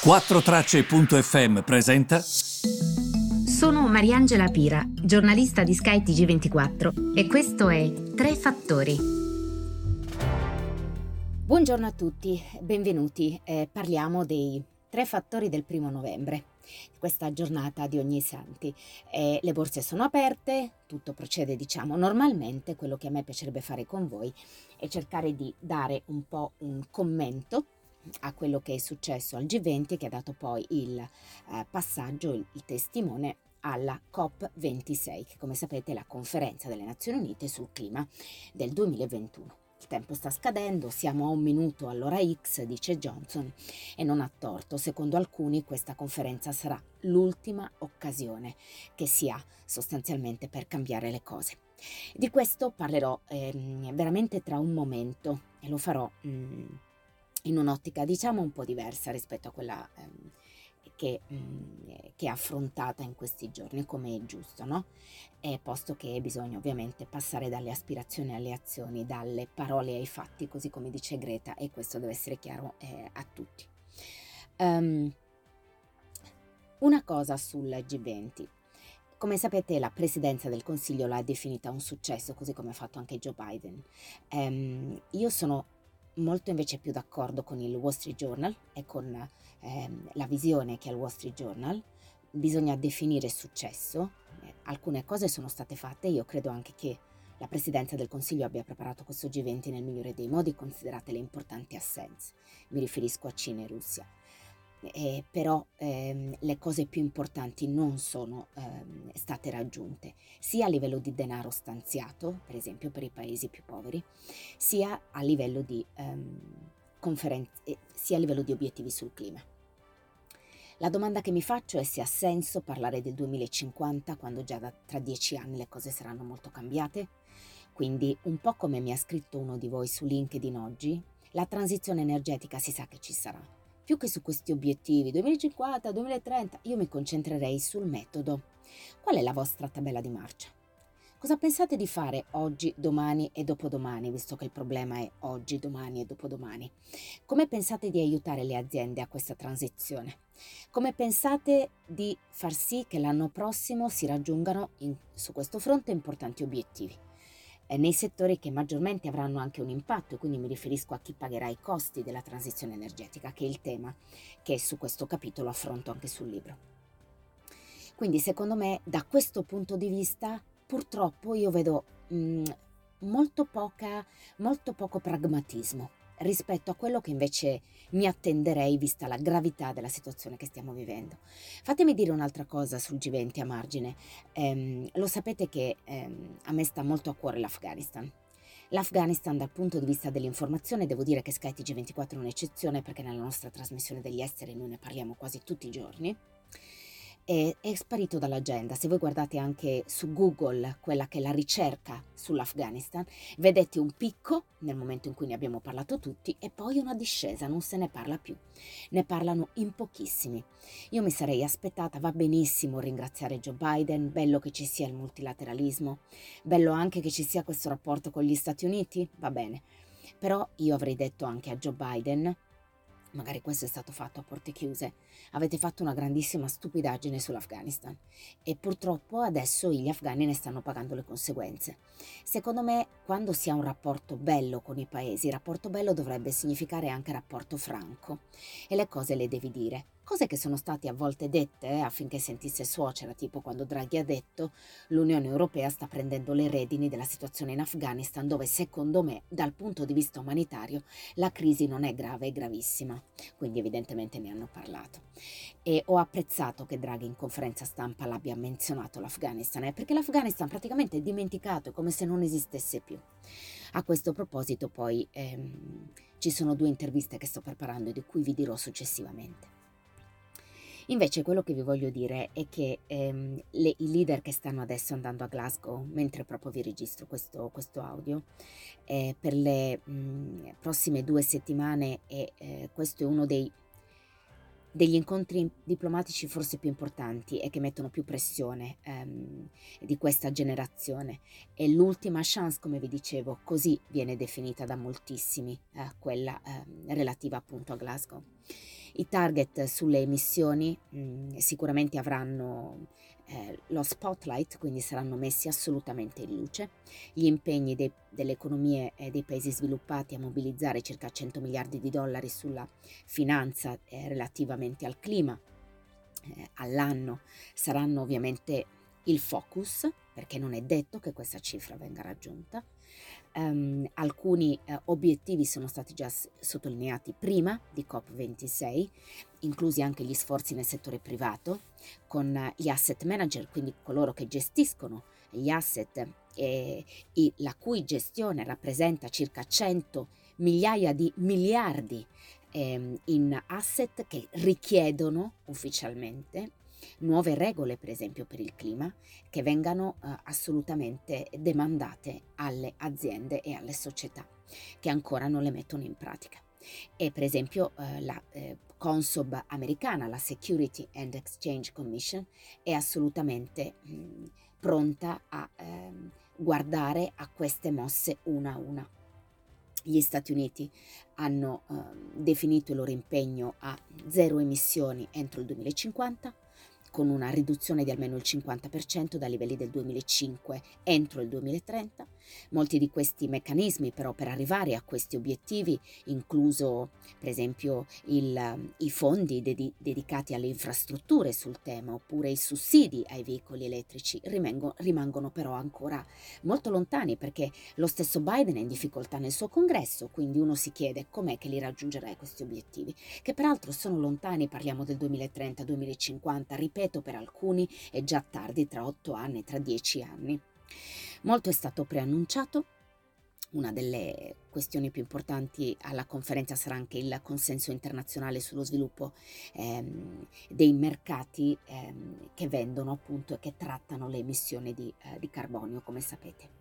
4Tracce.fm presenta. Sono Mariangela Pira, giornalista di Sky TG24 e questo è Tre Fattori. Buongiorno a tutti, benvenuti. Eh, parliamo dei tre fattori del primo novembre questa giornata di ogni santi. Eh, le borse sono aperte, tutto procede diciamo normalmente, quello che a me piacerebbe fare con voi è cercare di dare un po' un commento a quello che è successo al G20 che ha dato poi il eh, passaggio, il, il testimone alla COP26, che come sapete è la conferenza delle Nazioni Unite sul clima del 2021. Il tempo sta scadendo, siamo a un minuto all'ora X, dice Johnson, e non ha torto. Secondo alcuni questa conferenza sarà l'ultima occasione che si ha sostanzialmente per cambiare le cose. Di questo parlerò eh, veramente tra un momento e lo farò mh, mm, in un'ottica diciamo un po' diversa rispetto a quella ehm, che, mm, che, è affrontata in questi giorni, come è giusto, no? E posto che bisogna ovviamente passare dalle aspirazioni alle azioni, dalle parole ai fatti, così come dice Greta, e questo deve essere chiaro eh, a tutti. Um, una cosa sul G20. Come sapete la presidenza del Consiglio l'ha definita un successo, così come ha fatto anche Joe Biden. Um, io sono molto invece più d'accordo con il Wall Street Journal e con ehm, la visione che ha il Wall Street Journal. Bisogna definire successo. Eh, alcune cose sono state fatte, io credo anche che la Presidenza del Consiglio abbia preparato questo G20 nel migliore dei modi, considerate le importanti assenze. Mi riferisco a Cina e Russia eh, però ehm, le cose più importanti non sono ehm, state raggiunte, sia a livello di denaro stanziato, per esempio per i paesi più poveri, sia a livello di, ehm, conferenze, eh, sia a livello di obiettivi sul clima. La domanda che mi faccio è se ha senso parlare del 2050 quando già da, tra dieci anni le cose saranno molto cambiate. Quindi, un po' come mi ha scritto uno di voi su LinkedIn oggi, la transizione energetica si sa che ci sarà più che su questi obiettivi 2050, 2030, io mi concentrerei sul metodo. Qual è la vostra tabella di marcia? Cosa pensate di fare oggi, domani e dopodomani, visto che il problema è oggi, domani e dopodomani? Come pensate di aiutare le aziende a questa transizione? Come pensate di far sì che l'anno prossimo si raggiungano in, su questo fronte importanti obiettivi? Nei settori che maggiormente avranno anche un impatto, quindi mi riferisco a chi pagherà i costi della transizione energetica, che è il tema che su questo capitolo affronto anche sul libro. Quindi secondo me da questo punto di vista purtroppo io vedo mh, mm, molto, poca, molto poco pragmatismo rispetto a quello che invece mi attenderei vista la gravità della situazione che stiamo vivendo. Fatemi dire un'altra cosa sul G20 a margine. Ehm, lo sapete che ehm, a me sta molto a cuore l'Afghanistan. L'Afghanistan dal punto di vista dell'informazione devo dire che Sky TG24 è un'eccezione perché nella nostra trasmissione degli esteri noi ne parliamo quasi tutti i giorni è, è sparito dall'agenda. Se voi guardate anche su Google quella che è la ricerca sull'Afghanistan, vedete un picco nel momento in cui ne abbiamo parlato tutti e poi una discesa, non se ne parla più. Ne parlano in pochissimi. Io mi sarei aspettata, va benissimo ringraziare Joe Biden, bello che ci sia il multilateralismo, bello anche che ci sia questo rapporto con gli Stati Uniti, va bene. Però io avrei detto anche a Joe Biden Magari questo è stato fatto a porte chiuse. Avete fatto una grandissima stupidaggine sull'Afghanistan e purtroppo adesso gli afghani ne stanno pagando le conseguenze. Secondo me, quando si ha un rapporto bello con i paesi, rapporto bello dovrebbe significare anche rapporto franco e le cose le devi dire cose che sono state a volte dette eh, affinché sentisse suocera, tipo quando Draghi ha detto l'Unione Europea sta prendendo le redini della situazione in Afghanistan dove secondo me dal punto di vista umanitario la crisi non è grave, è gravissima. Quindi evidentemente ne hanno parlato. E ho apprezzato che Draghi in conferenza stampa l'abbia menzionato l'Afghanistan, eh, perché l'Afghanistan praticamente è dimenticato, come se non esistesse più. A questo proposito poi ehm, ci sono due interviste che sto preparando e di cui vi dirò successivamente. Invece quello che vi voglio dire è che ehm, le, i leader che stanno adesso andando a Glasgow, mentre proprio vi registro questo, questo audio, eh, per le mh, prossime due settimane e eh, questo è uno dei, degli incontri diplomatici forse più importanti e che mettono più pressione ehm, di questa generazione. È l'ultima chance, come vi dicevo, così viene definita da moltissimi, eh, quella ehm, relativa appunto a Glasgow. I target sulle emissioni mh, mm, sicuramente avranno eh, lo spotlight, quindi saranno messi assolutamente in luce. Gli impegni dei, delle economie eh, dei paesi sviluppati a mobilizzare circa 100 miliardi di dollari sulla finanza eh, relativamente al clima eh, all'anno saranno ovviamente il focus, perché non è detto che questa cifra venga raggiunta. Um, alcuni uh, obiettivi sono stati già s- sottolineati prima di COP26, inclusi anche gli sforzi nel settore privato, con uh, gli asset manager, quindi coloro che gestiscono gli asset e, e la cui gestione rappresenta circa 100 migliaia di miliardi eh, in asset che richiedono ufficialmente nuove regole, per esempio per il clima, che vengano eh, assolutamente demandate alle aziende e alle società che ancora non le mettono in pratica. E per esempio eh, la eh, Consob americana, la Security and Exchange Commission, è assolutamente mh, pronta a ehm, guardare a queste mosse una a una. Gli Stati Uniti hanno eh, definito il loro impegno a zero emissioni entro il 2050, con una riduzione di almeno il 50% dai livelli del 2005 entro il 2030. Molti di questi meccanismi però per arrivare a questi obiettivi, incluso per esempio il, i fondi dedi- dedicati alle infrastrutture sul tema oppure i sussidi ai veicoli elettrici, rimango, rimangono però ancora molto lontani perché lo stesso Biden è in difficoltà nel suo congresso, quindi uno si chiede com'è che li raggiungerà questi obiettivi, che peraltro sono lontani, parliamo del 2030-2050, ripeto, per alcuni è già tardi tra otto anni, tra dieci anni. Molto è stato preannunciato, una delle questioni più importanti alla conferenza sarà anche il consenso internazionale sullo sviluppo ehm, dei mercati ehm, che vendono appunto e che trattano le emissioni di, eh, di carbonio, come sapete.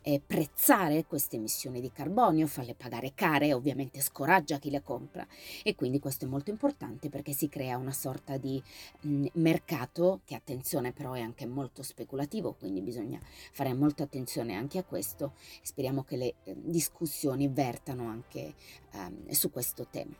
E prezzare queste emissioni di carbonio, farle pagare care, ovviamente scoraggia chi le compra e quindi questo è molto importante perché si crea una sorta di mh, mercato che attenzione però è anche molto speculativo, quindi bisogna fare molta attenzione anche a questo. Speriamo che le eh, discussioni discussioni vertano anche um, su questo tema.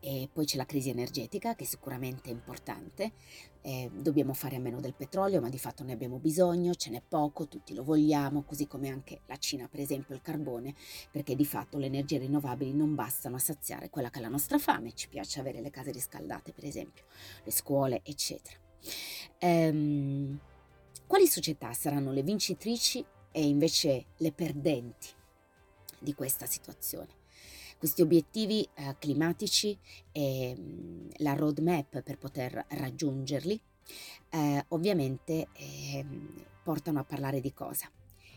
E poi c'è la crisi energetica che sicuramente è importante, eh, dobbiamo fare a meno del petrolio ma di fatto ne abbiamo bisogno, ce n'è poco, tutti lo vogliamo, così come anche la Cina per esempio il carbone, perché di fatto le energie rinnovabili non bastano a saziare quella che è la nostra fame, ci piace avere le case riscaldate per esempio, le scuole eccetera. Ehm, quali società saranno le vincitrici e invece le perdenti di questa situazione. Questi obiettivi eh, climatici e mh, mm, la roadmap per poter raggiungerli eh, ovviamente eh, portano a parlare di cosa?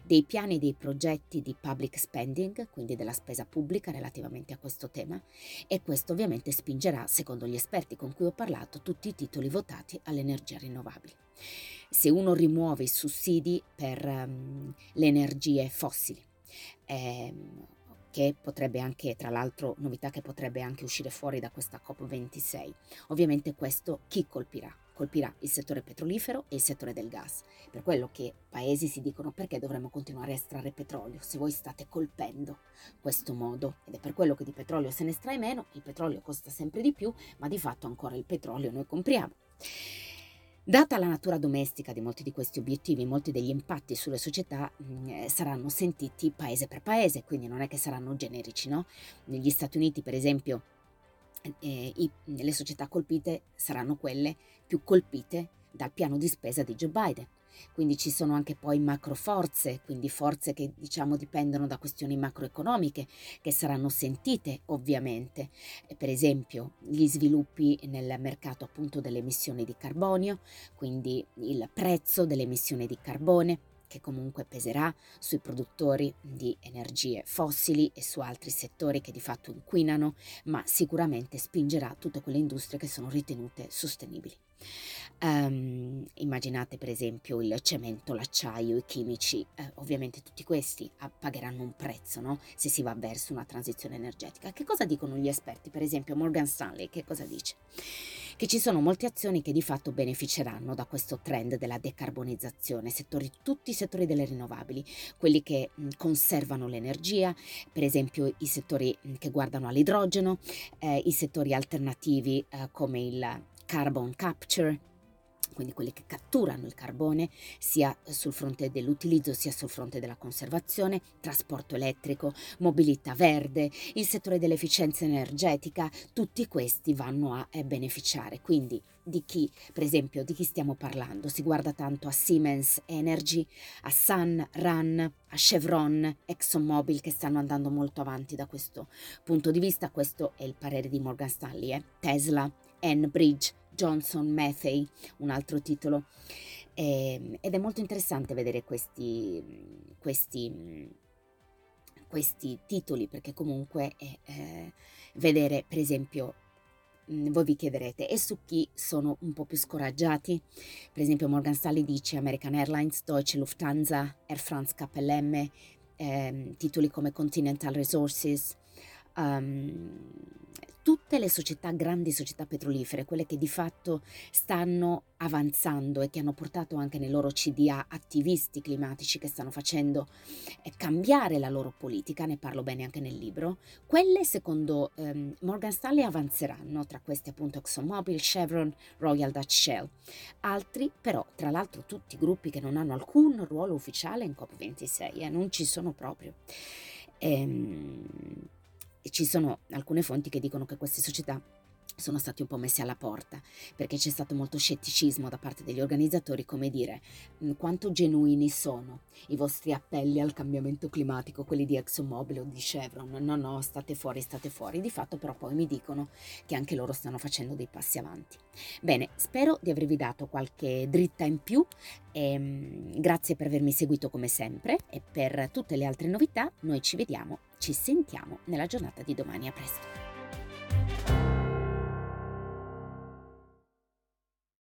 Dei piani e dei progetti di public spending, quindi della spesa pubblica relativamente a questo tema, e questo ovviamente spingerà, secondo gli esperti con cui ho parlato, tutti i titoli votati all'energia rinnovabile. Se uno rimuove i sussidi per um, le energie fossili, ehm, che potrebbe anche, tra l'altro, novità che potrebbe anche uscire fuori da questa COP26. Ovviamente questo chi colpirà? Colpirà il settore petrolifero e il settore del gas. Per quello che paesi si dicono perché dovremmo continuare a estrarre petrolio se voi state colpendo questo modo. Ed è per quello che di petrolio se ne estrae meno, il petrolio costa sempre di più, ma di fatto ancora il petrolio noi compriamo. Data la natura domestica di molti di questi obiettivi, molti degli impatti sulle società mh, mm, eh, saranno sentiti paese per paese, quindi non è che saranno generici, no? Negli Stati Uniti, per esempio, eh, i, le società colpite saranno quelle più colpite dal piano di spesa di Joe Biden quindi ci sono anche poi macro forze, quindi forze che diciamo dipendono da questioni macroeconomiche che saranno sentite ovviamente, per esempio gli sviluppi nel mercato appunto delle emissioni di carbonio, quindi il prezzo delle emissioni di carbone che comunque peserà sui produttori di energie fossili e su altri settori che di fatto inquinano, ma sicuramente spingerà tutte quelle industrie che sono ritenute sostenibili. Um, immaginate per esempio il cemento, l'acciaio, i chimici, eh, ovviamente tutti questi pagheranno un prezzo no? se si va verso una transizione energetica. Che cosa dicono gli esperti? Per esempio Morgan Stanley, che cosa dice? che ci sono molte azioni che di fatto beneficeranno da questo trend della decarbonizzazione, settori, tutti i settori delle rinnovabili, quelli che conservano l'energia, per esempio i settori che guardano all'idrogeno, eh, i settori alternativi eh, come il carbon capture, quindi quelli che catturano il carbone sia sul fronte dell'utilizzo sia sul fronte della conservazione, trasporto elettrico, mobilità verde, il settore dell'efficienza energetica, tutti questi vanno a eh, beneficiare. Quindi di chi, per esempio, di chi stiamo parlando? Si guarda tanto a Siemens Energy, a Sun, Run, a Chevron, ExxonMobil che stanno andando molto avanti da questo punto di vista. Questo è il parere di Morgan Stanley, eh? Tesla, Enbridge, Johnson Mathey, un altro titolo. Eh, ed è molto interessante vedere questi, questi, questi titoli perché comunque eh, eh, vedere per esempio mm, voi vi chiederete e su chi sono un po' più scoraggiati per esempio Morgan Stanley dice American Airlines, Deutsche Lufthansa, Air France KLM ehm, titoli come Continental Resources um, tutte le società, grandi società petrolifere, quelle che di fatto stanno avanzando e che hanno portato anche nei loro CDA attivisti climatici che stanno facendo eh, cambiare la loro politica, ne parlo bene anche nel libro, quelle secondo ehm, Morgan Stanley avanzeranno, tra queste appunto ExxonMobil, Chevron, Royal Dutch Shell. Altri però, tra l'altro tutti gruppi che non hanno alcun ruolo ufficiale in COP26, eh, non ci sono proprio. Ehm, e ci sono alcune fonti che dicono che queste società sono stati un po' messi alla porta, perché c'è stato molto scetticismo da parte degli organizzatori, come dire, mm, quanto genuini sono i vostri appelli al cambiamento climatico, quelli di ExxonMobil o di Chevron, no, no, state fuori, state fuori, di fatto però poi mi dicono che anche loro stanno facendo dei passi avanti. Bene, spero di avervi dato qualche dritta in più, e, um, grazie per avermi seguito come sempre e per tutte le altre novità noi ci vediamo, ci sentiamo nella giornata di domani, a presto.